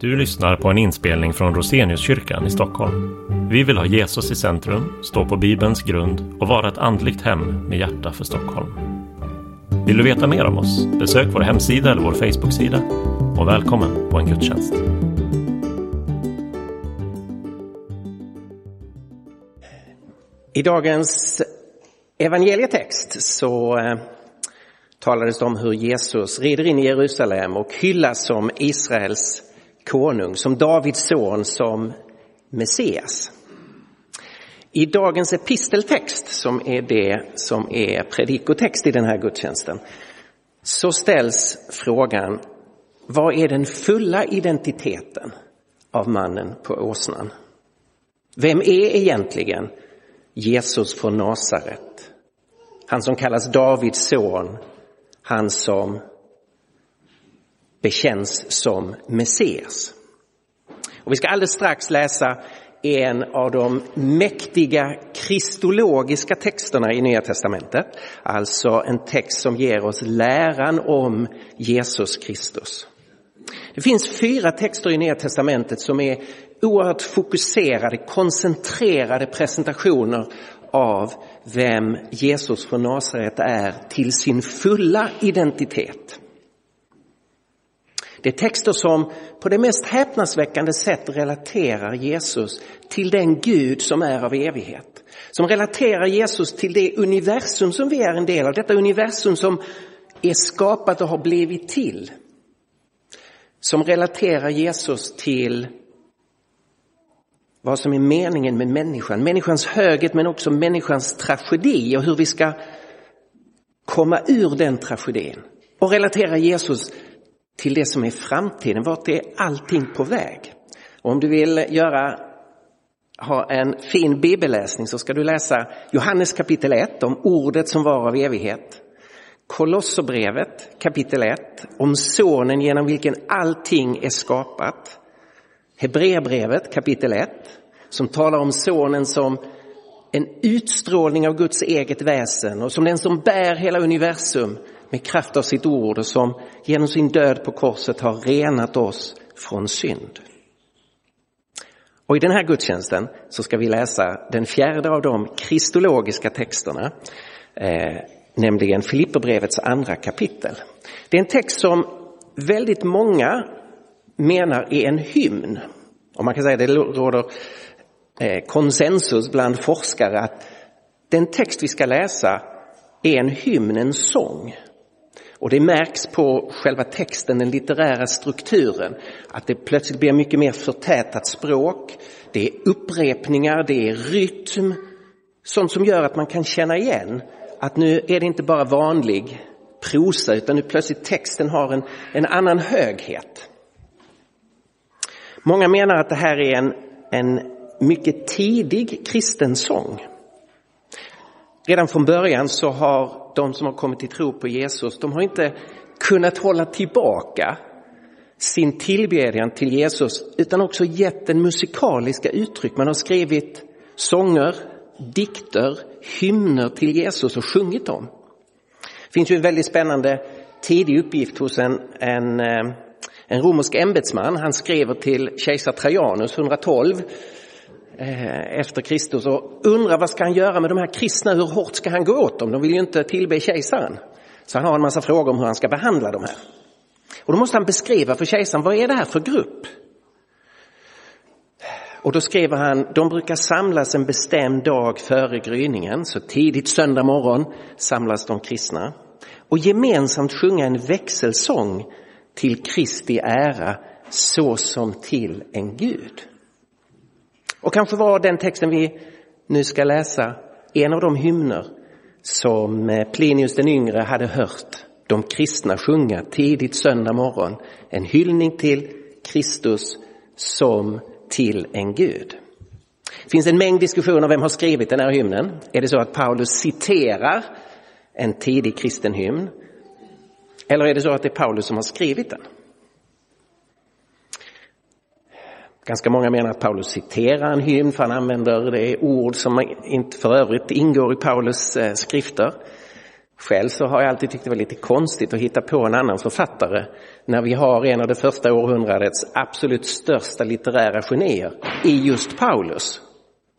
Du lyssnar på en inspelning från Roseniuskyrkan i Stockholm. Vi vill ha Jesus i centrum, stå på Bibelns grund och vara ett andligt hem med hjärta för Stockholm. Vill du veta mer om oss? Besök vår hemsida eller vår Facebooksida. Och välkommen på en gudstjänst. I dagens evangelietext så eh, talades det om hur Jesus rider in i Jerusalem och hyllas som Israels konung, som Davids son, som Messias. I dagens episteltext, som är det som är predikotext i den här gudstjänsten, så ställs frågan, vad är den fulla identiteten av mannen på åsnan? Vem är egentligen Jesus från Nasaret? Han som kallas Davids son, han som bekänns som Messias. Och vi ska alldeles strax läsa en av de mäktiga kristologiska texterna i Nya Testamentet. Alltså en text som ger oss läran om Jesus Kristus. Det finns fyra texter i Nya Testamentet som är oerhört fokuserade, koncentrerade presentationer av vem Jesus från Nasaret är till sin fulla identitet. Det är texter som på det mest häpnadsväckande sätt relaterar Jesus till den Gud som är av evighet. Som relaterar Jesus till det universum som vi är en del av, detta universum som är skapat och har blivit till. Som relaterar Jesus till vad som är meningen med människan, människans höghet men också människans tragedi och hur vi ska komma ur den tragedin. Och relaterar Jesus till det som är framtiden, vart är allting på väg? Och om du vill göra, ha en fin bibelläsning så ska du läsa Johannes kapitel 1 om ordet som var av evighet. Kolosserbrevet kapitel 1 om sonen genom vilken allting är skapat. Hebreerbrevet kapitel 1 som talar om sonen som en utstrålning av Guds eget väsen och som den som bär hela universum med kraft av sitt ord och som genom sin död på korset har renat oss från synd. Och i den här gudstjänsten så ska vi läsa den fjärde av de kristologiska texterna, eh, nämligen Filipperbrevets andra kapitel. Det är en text som väldigt många menar är en hymn. Och man kan säga att det råder eh, konsensus bland forskare att den text vi ska läsa är en hymn, en sång. Och det märks på själva texten, den litterära strukturen, att det plötsligt blir mycket mer förtätat språk. Det är upprepningar, det är rytm, sånt som gör att man kan känna igen att nu är det inte bara vanlig prosa utan nu plötsligt texten har en, en annan höghet. Många menar att det här är en, en mycket tidig kristen sång. Redan från början så har de som har kommit till tro på Jesus, de har inte kunnat hålla tillbaka sin tillbedjan till Jesus utan också gett den musikaliska uttryck. Man har skrivit sånger, dikter, hymner till Jesus och sjungit dem. Det finns ju en väldigt spännande tidig uppgift hos en, en, eh, en romersk ämbetsman. Han skriver till kejsar Trajanus 112 Eh, efter Kristus och undrar vad ska han göra med de här kristna, hur hårt ska han gå åt dem? De vill ju inte tillbe kejsaren. Så han har en massa frågor om hur han ska behandla de här. Och då måste han beskriva för kejsaren, vad är det här för grupp? Och då skriver han, de brukar samlas en bestämd dag före gryningen, så tidigt söndag morgon samlas de kristna och gemensamt sjunga en växelsång till Kristi ära så som till en Gud. Och kanske var den texten vi nu ska läsa en av de hymner som eh, Plinius den yngre hade hört de kristna sjunga tidigt söndag morgon. En hyllning till Kristus som till en Gud. Det finns en mängd diskussioner om vem har skrivit den här hymnen. Är det så att Paulus citerar en tidig kristen hymn? Eller är det så att det är Paulus som har skrivit den? Ganska många menar att Paulus citerar en hymn för han använder det ord som inte för övrigt ingår i Paulus eh, skrifter. Själv så har jag alltid tyckt det var lite konstigt att hitta på en annan författare när vi har en av det första århundradets absolut största litterära genier i just Paulus.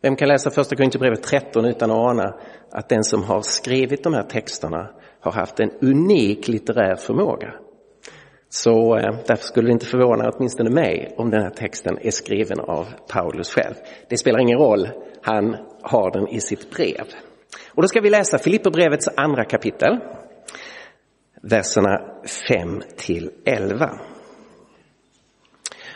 Vem kan läsa första Korinthierbrevet 13 utan att ana att den som har skrivit de här texterna har haft en unik litterär förmåga. Så eh, därför skulle det inte förvåna åtminstone mig om den här texten är skriven av Paulus själv. Det spelar ingen roll, han har den i sitt brev. Och då ska vi läsa Filipperbrevets andra kapitel, verserna 5 till 11.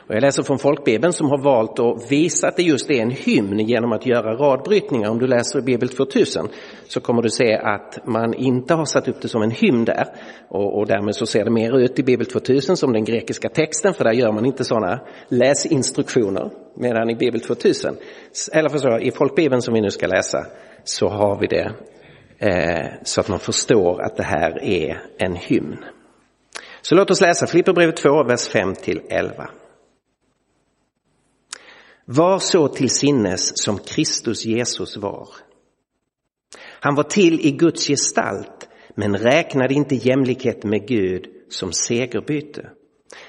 Och jag läser från folkbibeln som har valt att visa att det just är en hymn genom att göra radbrytningar. Om du läser Bibel 2000 så kommer du se att man inte har satt upp det som en hymn där. Och, och därmed så ser det mer ut i Bibel 2000 som den grekiska texten för där gör man inte sådana läsinstruktioner. Medan i Bibel 2000, eller förstå, i folkbibeln som vi nu ska läsa så har vi det eh, så att man förstår att det här är en hymn. Så låt oss läsa Filipperbrevet 2, vers 5 till 11. Var så till sinnes som Kristus Jesus var. Han var till i Guds gestalt men räknade inte jämlikhet med Gud som segerbyte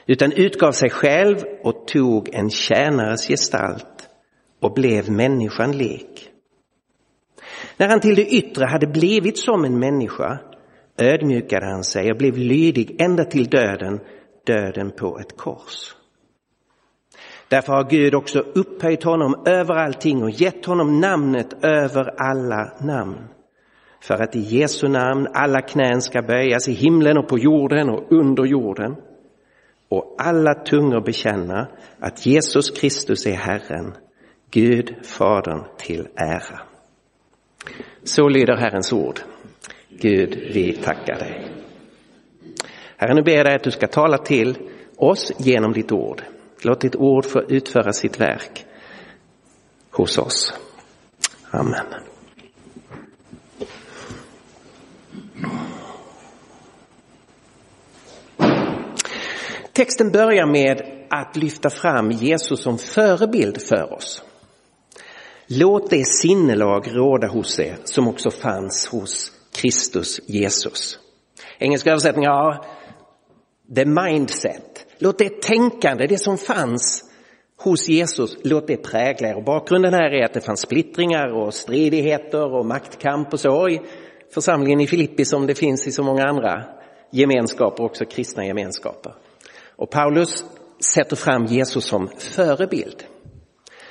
utan utgav sig själv och tog en tjänares gestalt och blev människan lik. När han till det yttre hade blivit som en människa ödmjukade han sig och blev lydig ända till döden, döden på ett kors. Därför har Gud också upphöjt honom över allting och gett honom namnet över alla namn. För att i Jesu namn alla knän ska böjas i himlen och på jorden och under jorden. Och alla tungor bekänna att Jesus Kristus är Herren, Gud Fadern till ära. Så lyder Herrens ord. Gud, vi tackar dig. Herre, nu ber jag dig att du ska tala till oss genom ditt ord. Låt ditt ord få utföra sitt verk hos oss. Amen. Texten börjar med att lyfta fram Jesus som förebild för oss. Låt det sinnelag råda hos er som också fanns hos Kristus Jesus. Engelska översättning har the mindset. Låt det tänkande, det som fanns hos Jesus, låt det prägla er. Och bakgrunden här är att det fanns splittringar och stridigheter och maktkamp och så i församlingen i Filippi som det finns i så många andra gemenskaper, också kristna gemenskaper. Och Paulus sätter fram Jesus som förebild.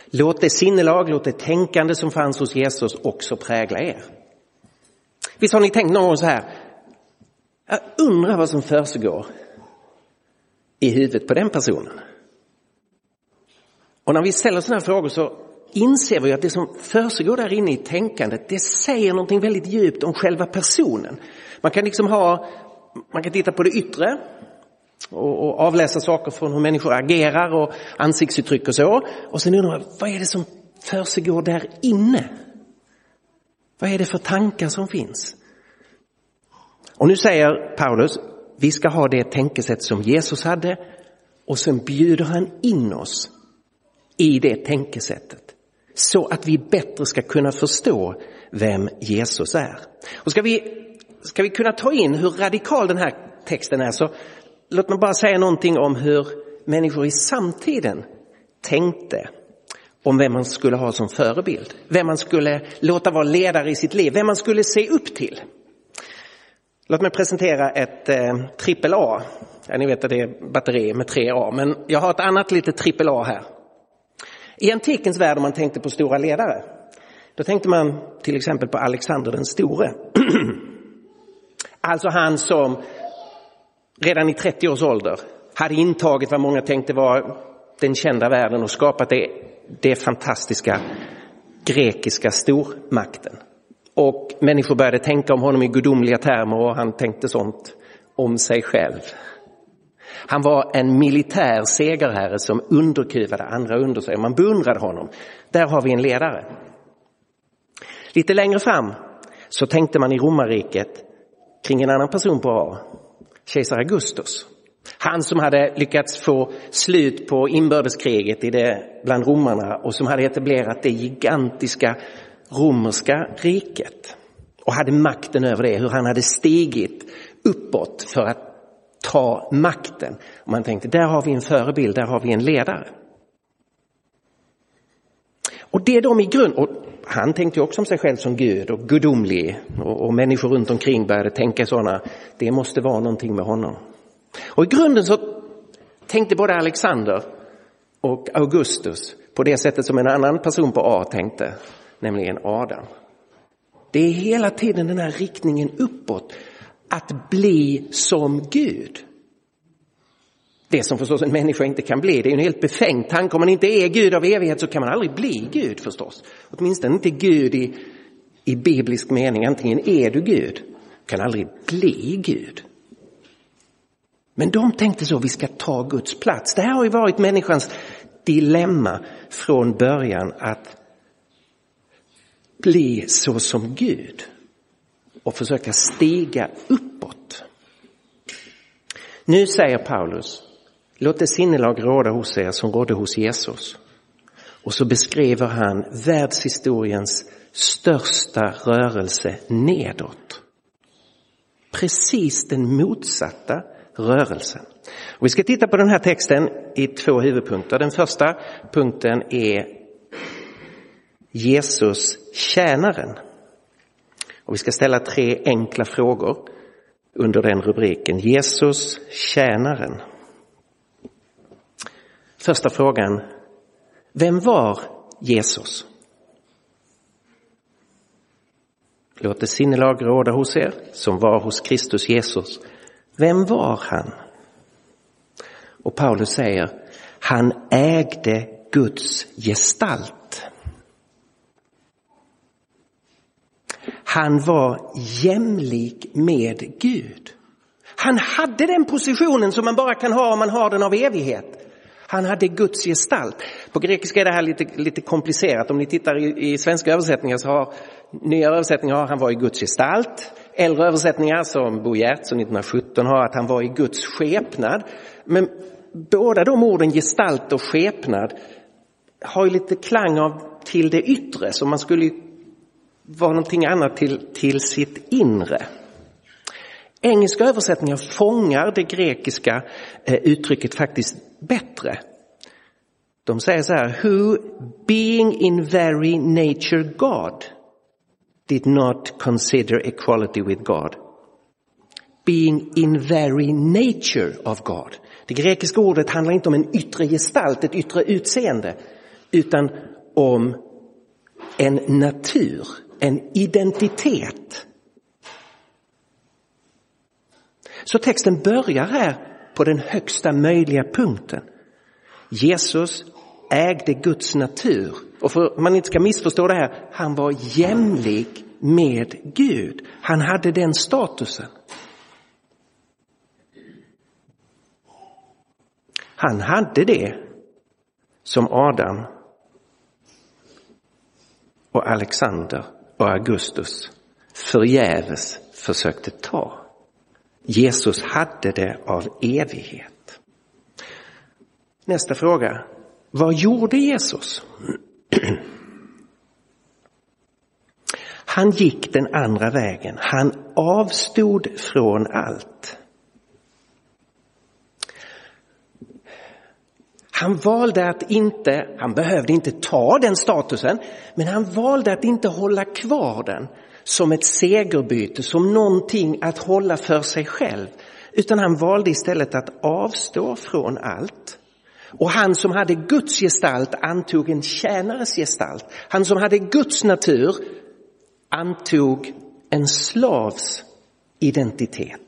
Låt det sinnelag, låt det tänkande som fanns hos Jesus också prägla er. Visst har ni tänkt någon gång så här, jag undrar vad som försiggår i huvudet på den personen. Och när vi ställer sådana här frågor så inser vi att det som försiggår där inne i tänkandet, det säger någonting väldigt djupt om själva personen. Man kan liksom ha, man kan titta på det yttre och, och avläsa saker från hur människor agerar och ansiktsuttryck och så. Och sen undrar man, vad är det som försiggår där inne? Vad är det för tankar som finns? Och nu säger Paulus, vi ska ha det tänkesätt som Jesus hade och sen bjuder han in oss i det tänkesättet så att vi bättre ska kunna förstå vem Jesus är. Och ska vi, ska vi kunna ta in hur radikal den här texten är så låt mig bara säga någonting om hur människor i samtiden tänkte om vem man skulle ha som förebild, vem man skulle låta vara ledare i sitt liv, vem man skulle se upp till. Låt mig presentera ett eh, trippel A. Ja, ni vet att det är batteri med tre A, men jag har ett annat litet trippel A här. I antikens värld, om man tänkte på stora ledare, då tänkte man till exempel på Alexander den store. alltså han som redan i 30 års ålder hade intagit vad många tänkte var den kända världen och skapat det, det fantastiska grekiska stormakten. Och människor började tänka om honom i gudomliga termer och han tänkte sånt om sig själv. Han var en militär segerherre som underkuvade andra under sig. Man beundrade honom. Där har vi en ledare. Lite längre fram så tänkte man i romarriket kring en annan person på A, kejsar Augustus. Han som hade lyckats få slut på inbördeskriget i det, bland romarna och som hade etablerat det gigantiska romerska riket. och hade makten över det, hur han hade stigit uppåt för att ta makten. Och man tänkte, där har vi en förebild, där har vi en ledare. Och det de i grund, och han tänkte också om sig själv som Gud och gudomlig och, och människor runt omkring började tänka sådana, det måste vara någonting med honom. Och i grunden så tänkte både Alexander och Augustus på det sättet som en annan person på A tänkte, nämligen Adam. Det är hela tiden den här riktningen uppåt, att bli som Gud. Det som förstås en människa inte kan bli, det är en helt befängd tanke. Om man inte är Gud av evighet så kan man aldrig bli Gud förstås. Åtminstone inte Gud i, i biblisk mening. Antingen är du Gud, kan aldrig bli Gud. Men de tänkte så, vi ska ta Guds plats. Det här har ju varit människans dilemma från början att bli så som Gud och försöka stiga uppåt. Nu säger Paulus, låt det sinnelag råda hos er som rådde hos Jesus. Och så beskriver han världshistoriens största rörelse nedåt. Precis den motsatta rörelsen. Och vi ska titta på den här texten i två huvudpunkter. Den första punkten är Jesus tjänaren. Och vi ska ställa tre enkla frågor under den rubriken. Jesus tjänaren. Första frågan. Vem var Jesus? Låt det sinnelag råda hos er som var hos Kristus Jesus. Vem var han? Och Paulus säger, han ägde Guds gestalt. Han var jämlik med Gud. Han hade den positionen som man bara kan ha om man har den av evighet. Han hade Guds gestalt. På grekiska är det här lite, lite komplicerat. Om ni tittar i, i svenska översättningar så har nya översättningar har han var i Guds gestalt. Äldre översättningar som Bo Giertz 1917 har att han var i Guds skepnad. Men båda de orden, gestalt och skepnad, har ju lite klang av till det yttre, så man skulle var någonting annat till, till sitt inre. Engelska översättningar fångar det grekiska eh, uttrycket faktiskt bättre. De säger så här, who being in very nature God did not consider equality with God. Being in very nature of God. Det grekiska ordet handlar inte om en yttre gestalt, ett yttre utseende, utan om en natur, en identitet. Så texten börjar här på den högsta möjliga punkten. Jesus ägde Guds natur. Och för att man inte ska missförstå det här, han var jämlik med Gud. Han hade den statusen. Han hade det som Adam och Alexander och Augustus förgäves försökte ta. Jesus hade det av evighet. Nästa fråga. Vad gjorde Jesus? Han gick den andra vägen. Han avstod från allt. Han valde att inte, han behövde inte ta den statusen, men han valde att inte hålla kvar den som ett segerbyte, som någonting att hålla för sig själv. Utan han valde istället att avstå från allt. Och han som hade Guds gestalt antog en tjänares gestalt. Han som hade Guds natur antog en slavs identitet.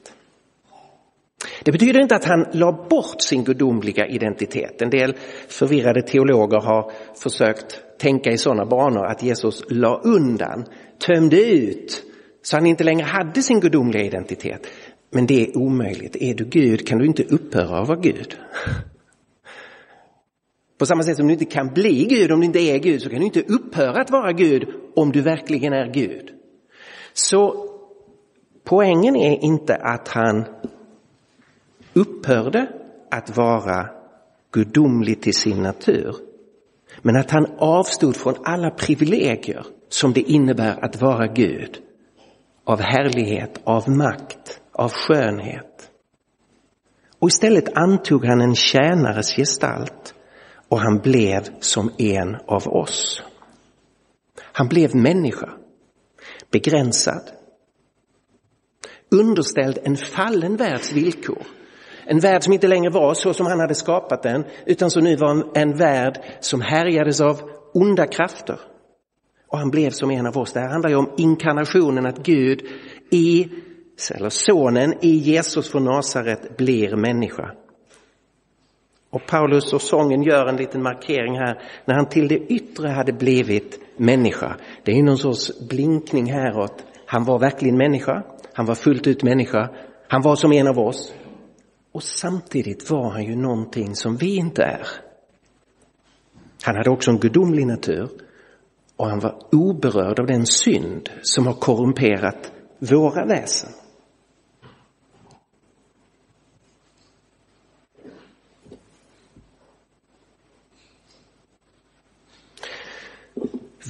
Det betyder inte att han la bort sin gudomliga identitet. En del förvirrade teologer har försökt tänka i sådana banor att Jesus la undan, tömde ut, så han inte längre hade sin gudomliga identitet. Men det är omöjligt. Är du Gud kan du inte upphöra att vara Gud. På samma sätt som du inte kan bli Gud om du inte är Gud så kan du inte upphöra att vara Gud om du verkligen är Gud. Så poängen är inte att han upphörde att vara gudomlig till sin natur. Men att han avstod från alla privilegier som det innebär att vara Gud av härlighet, av makt, av skönhet. Och istället antog han en tjänares gestalt och han blev som en av oss. Han blev människa, begränsad, underställd en fallen världs villkor. En värld som inte längre var så som han hade skapat den, utan som nu var en värld som härjades av onda krafter. Och han blev som en av oss. Det här handlar ju om inkarnationen, att Gud i, eller sonen i Jesus från Nasaret blir människa. Och Paulus och sången gör en liten markering här när han till det yttre hade blivit människa. Det är någon sorts blinkning häråt. Han var verkligen människa, han var fullt ut människa, han var som en av oss. Och samtidigt var han ju någonting som vi inte är. Han hade också en gudomlig natur och han var oberörd av den synd som har korrumperat våra väsen.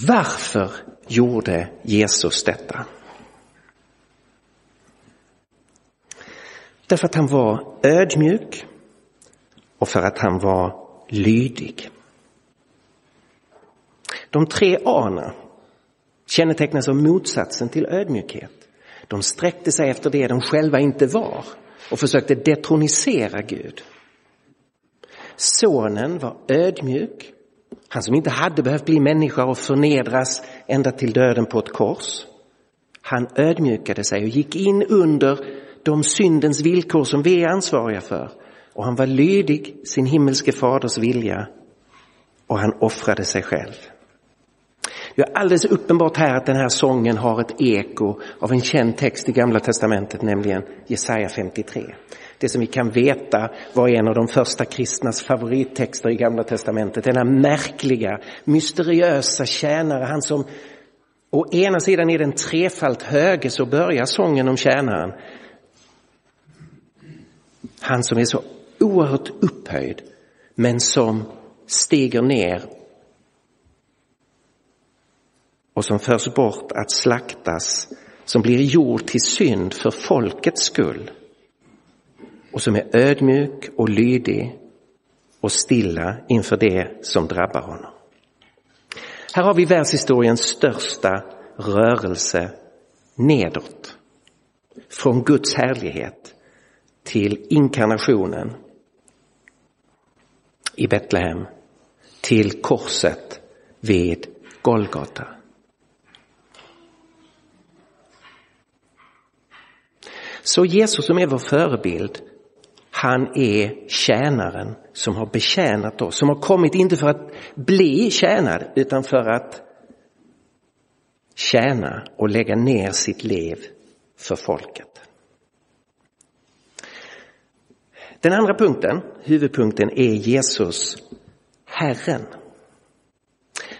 Varför gjorde Jesus detta? Därför att han var ödmjuk och för att han var lydig. De tre A:na kännetecknas av motsatsen till ödmjukhet. De sträckte sig efter det de själva inte var och försökte detronisera Gud. Sonen var ödmjuk, han som inte hade behövt bli människa och förnedras ända till döden på ett kors. Han ödmjukade sig och gick in under de syndens villkor som vi är ansvariga för. Och han var lydig sin himmelske faders vilja och han offrade sig själv. Det är alldeles uppenbart här att den här sången har ett eko av en känd text i Gamla Testamentet, nämligen Jesaja 53. Det som vi kan veta var en av de första kristnas favorittexter i Gamla Testamentet. Denna märkliga, mysteriösa tjänare, han som å ena sidan är den trefalt höge, så börjar sången om tjänaren. Han som är så oerhört upphöjd, men som stiger ner och som förs bort att slaktas, som blir gjord till synd för folkets skull och som är ödmjuk och lydig och stilla inför det som drabbar honom. Här har vi världshistoriens största rörelse nedåt. Från Guds härlighet till inkarnationen i Betlehem till korset vid Golgata. Så Jesus som är vår förebild, han är tjänaren som har betjänat oss, som har kommit inte för att bli tjänad utan för att tjäna och lägga ner sitt liv för folket. Den andra punkten, huvudpunkten, är Jesus Herren.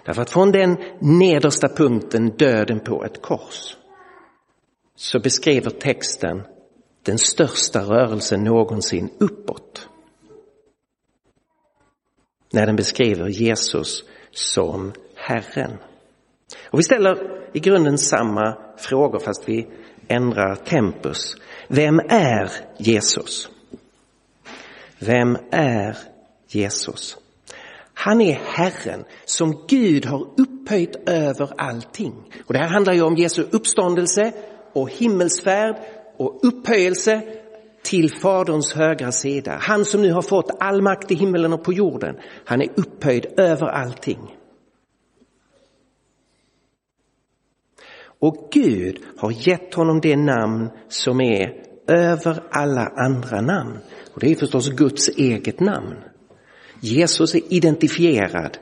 Därför att från den nedersta punkten, döden på ett kors, så beskriver texten den största rörelsen någonsin uppåt. När den beskriver Jesus som Herren. Och vi ställer i grunden samma frågor fast vi ändrar tempus. Vem är Jesus? Vem är Jesus? Han är Herren som Gud har upphöjt över allting. Och det här handlar ju om Jesu uppståndelse och himmelsfärd och upphöjelse till Faderns högra sida. Han som nu har fått all makt i himmelen och på jorden. Han är upphöjd över allting. Och Gud har gett honom det namn som är över alla andra namn. Och det är förstås Guds eget namn. Jesus är identifierad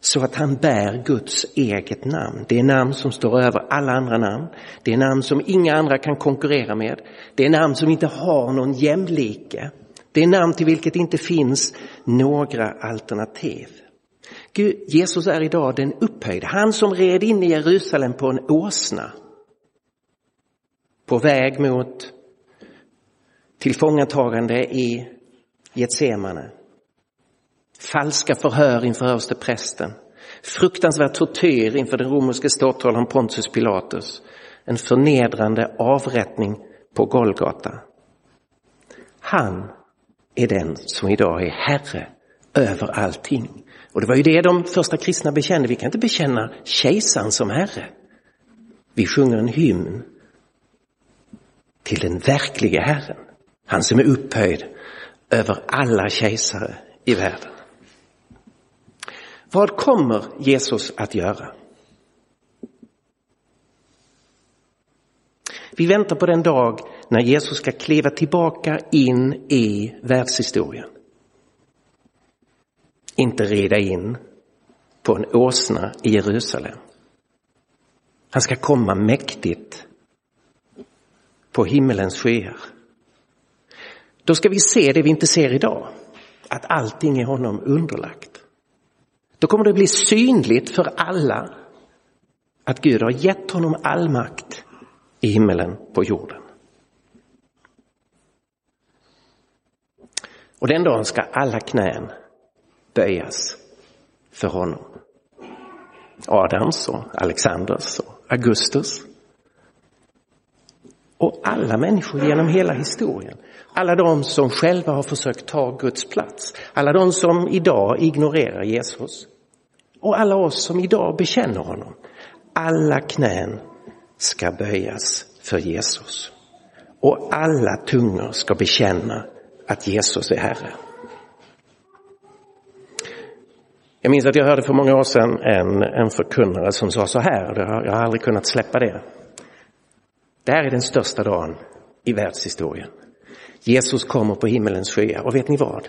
så att han bär Guds eget namn. Det är namn som står över alla andra namn. Det är namn som inga andra kan konkurrera med. Det är namn som inte har någon jämlike. Det är namn till vilket inte finns några alternativ. Gud, Jesus är idag den upphöjde, han som red in i Jerusalem på en åsna. På väg mot tillfångatagande i Getsemane falska förhör inför översteprästen, fruktansvärd tortyr inför den romerske ståthållaren Pontius Pilatus, en förnedrande avrättning på Golgata. Han är den som idag är Herre över allting. Och det var ju det de första kristna bekände. Vi kan inte bekänna kejsaren som Herre. Vi sjunger en hymn till den verkliga Herren. Han som är upphöjd över alla kejsare i världen. Vad kommer Jesus att göra? Vi väntar på den dag när Jesus ska kliva tillbaka in i världshistorien. Inte rida in på en åsna i Jerusalem. Han ska komma mäktigt på himmelens skyar. Då ska vi se det vi inte ser idag, att allting är honom underlagt. Då kommer det bli synligt för alla att Gud har gett honom all makt i himmelen på jorden. Och den dagen ska alla knän böjas för honom. Adams och Alexanders och Augustus. Och alla människor genom hela historien. Alla de som själva har försökt ta Guds plats. Alla de som idag ignorerar Jesus. Och alla oss som idag bekänner honom. Alla knän ska böjas för Jesus. Och alla tungor ska bekänna att Jesus är Herre. Jag minns att jag hörde för många år sedan en, en förkunnare som sa så här, jag har aldrig kunnat släppa det. Det här är den största dagen i världshistorien. Jesus kommer på himmelens skyar och vet ni vad?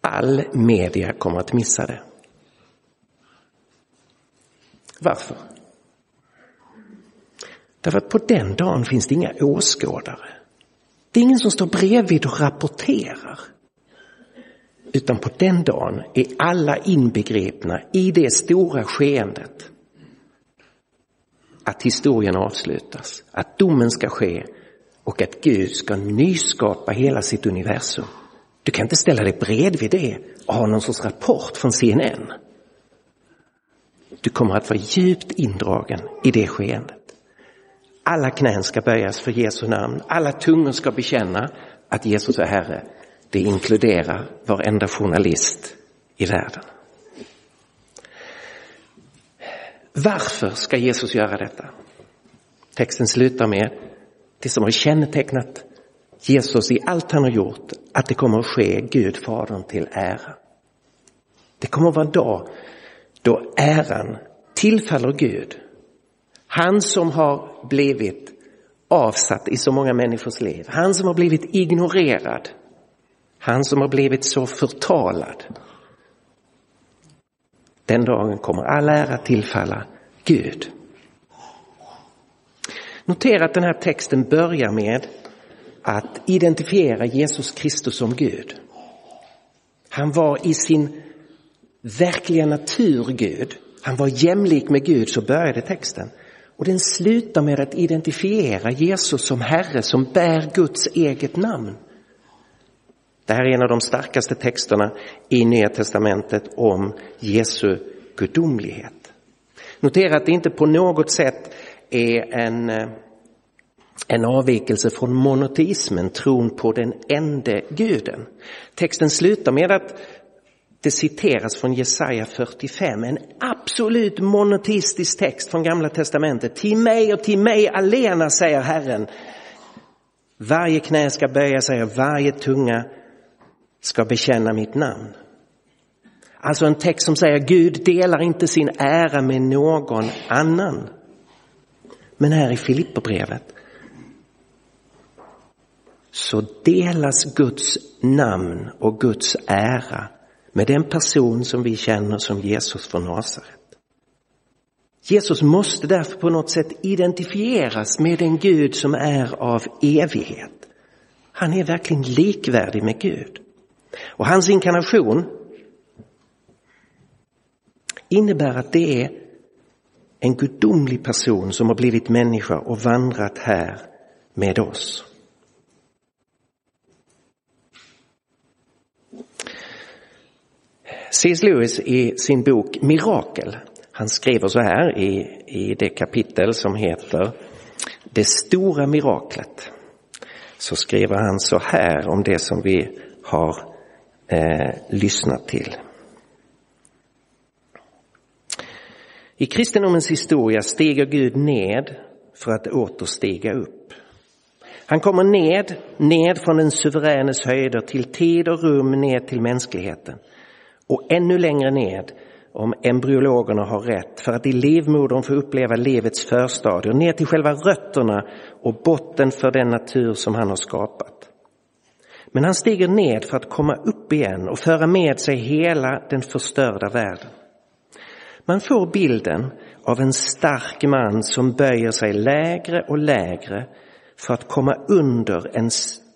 All media kommer att missa det. Varför? Därför att på den dagen finns det inga åskådare. Det är ingen som står bredvid och rapporterar. Utan på den dagen är alla inbegripna i det stora skeendet. Att historien avslutas, att domen ska ske och att Gud ska nyskapa hela sitt universum. Du kan inte ställa dig bredvid det och ha någon sorts rapport från CNN. Du kommer att vara djupt indragen i det skeendet. Alla knän ska böjas för Jesu namn. Alla tungor ska bekänna att Jesus är Herre. Det inkluderar varenda journalist i världen. Varför ska Jesus göra detta? Texten slutar med det som har kännetecknat Jesus i allt han har gjort, att det kommer att ske Gud Fadern till ära. Det kommer att vara en dag då äran tillfaller Gud han som har blivit avsatt i så många människors liv. Han som har blivit ignorerad. Han som har blivit så förtalad. Den dagen kommer all ära tillfalla Gud. Notera att den här texten börjar med att identifiera Jesus Kristus som Gud. Han var i sin verkliga natur Gud. Han var jämlik med Gud, så började texten. Och den slutar med att identifiera Jesus som Herre som bär Guds eget namn. Det här är en av de starkaste texterna i Nya testamentet om Jesu gudomlighet. Notera att det inte på något sätt är en, eh, en avvikelse från monoteismen, tron på den ende guden. Texten slutar med att det citeras från Jesaja 45, en absolut monoteistisk text från Gamla Testamentet. Till mig och till mig alena, säger Herren. Varje knä ska böja sig och varje tunga ska bekänna mitt namn. Alltså en text som säger Gud delar inte sin ära med någon annan. Men här i Filipperbrevet så delas Guds namn och Guds ära med den person som vi känner som Jesus från Nasaret. Jesus måste därför på något sätt identifieras med den Gud som är av evighet. Han är verkligen likvärdig med Gud. Och hans inkarnation innebär att det är en gudomlig person som har blivit människa och vandrat här med oss. C.S. Lewis i sin bok Mirakel, han skriver så här i, i det kapitel som heter det stora miraklet, så skriver han så här om det som vi har eh, lyssnat till. I kristendomens historia stiger Gud ned för att åter stiga upp. Han kommer ned, ned från den suveränes höjder till tid och rum ned till mänskligheten. Och ännu längre ned, om embryologerna har rätt, för att i livmodern få uppleva livets förstadier, ner till själva rötterna och botten för den natur som han har skapat. Men han stiger ned för att komma upp igen och föra med sig hela den förstörda världen. Man får bilden av en stark man som böjer sig lägre och lägre för att komma under en,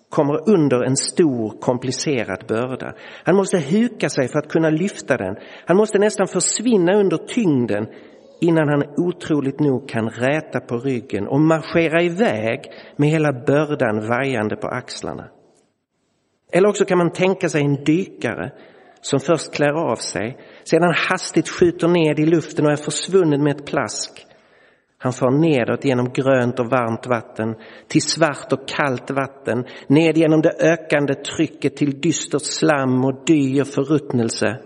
kommer under en stor komplicerad börda. Han måste huka sig för att kunna lyfta den. Han måste nästan försvinna under tyngden innan han otroligt nog kan räta på ryggen och marschera iväg med hela bördan vajande på axlarna. Eller också kan man tänka sig en dykare som först klär av sig, sedan hastigt skjuter ned i luften och är försvunnen med ett plask. Han far nedåt genom grönt och varmt vatten till svart och kallt vatten, ned genom det ökande trycket till dystert slam och dy och förruttnelse.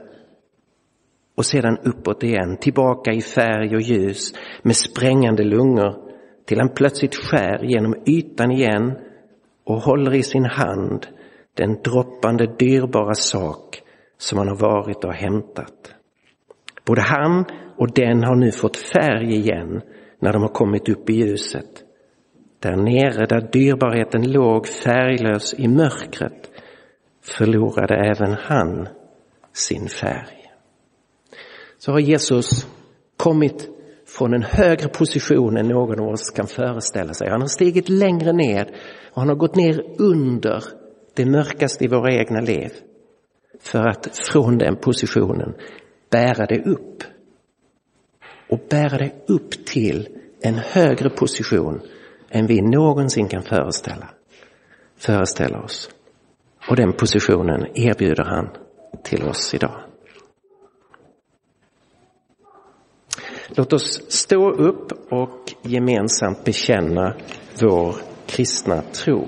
Och sedan uppåt igen, tillbaka i färg och ljus med sprängande lungor till han plötsligt skär genom ytan igen och håller i sin hand den droppande dyrbara sak som han har varit och hämtat. Både han och den har nu fått färg igen när de har kommit upp i ljuset. Där nere där dyrbarheten låg färglös i mörkret förlorade även han sin färg. Så har Jesus kommit från en högre position än någon av oss kan föreställa sig. Han har stigit längre ner och han har gått ner under det mörkaste i våra egna liv för att från den positionen bära det upp. Och bära det upp till en högre position än vi någonsin kan föreställa, föreställa oss. Och den positionen erbjuder han till oss idag. Låt oss stå upp och gemensamt bekänna vår kristna tro.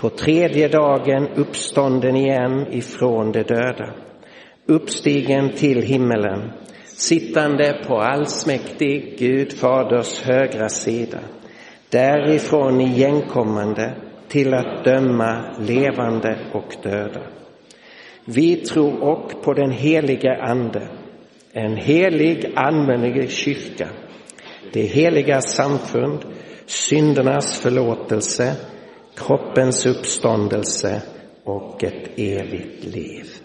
på tredje dagen uppstånden igen ifrån de döda, uppstigen till himmelen, sittande på allsmäktig Gud faders högra sida, därifrån igenkommande till att döma levande och döda. Vi tror och på den helige Ande, en helig allmänlig kyrka, det heliga samfund, syndernas förlåtelse, kroppens uppståndelse och ett evigt liv.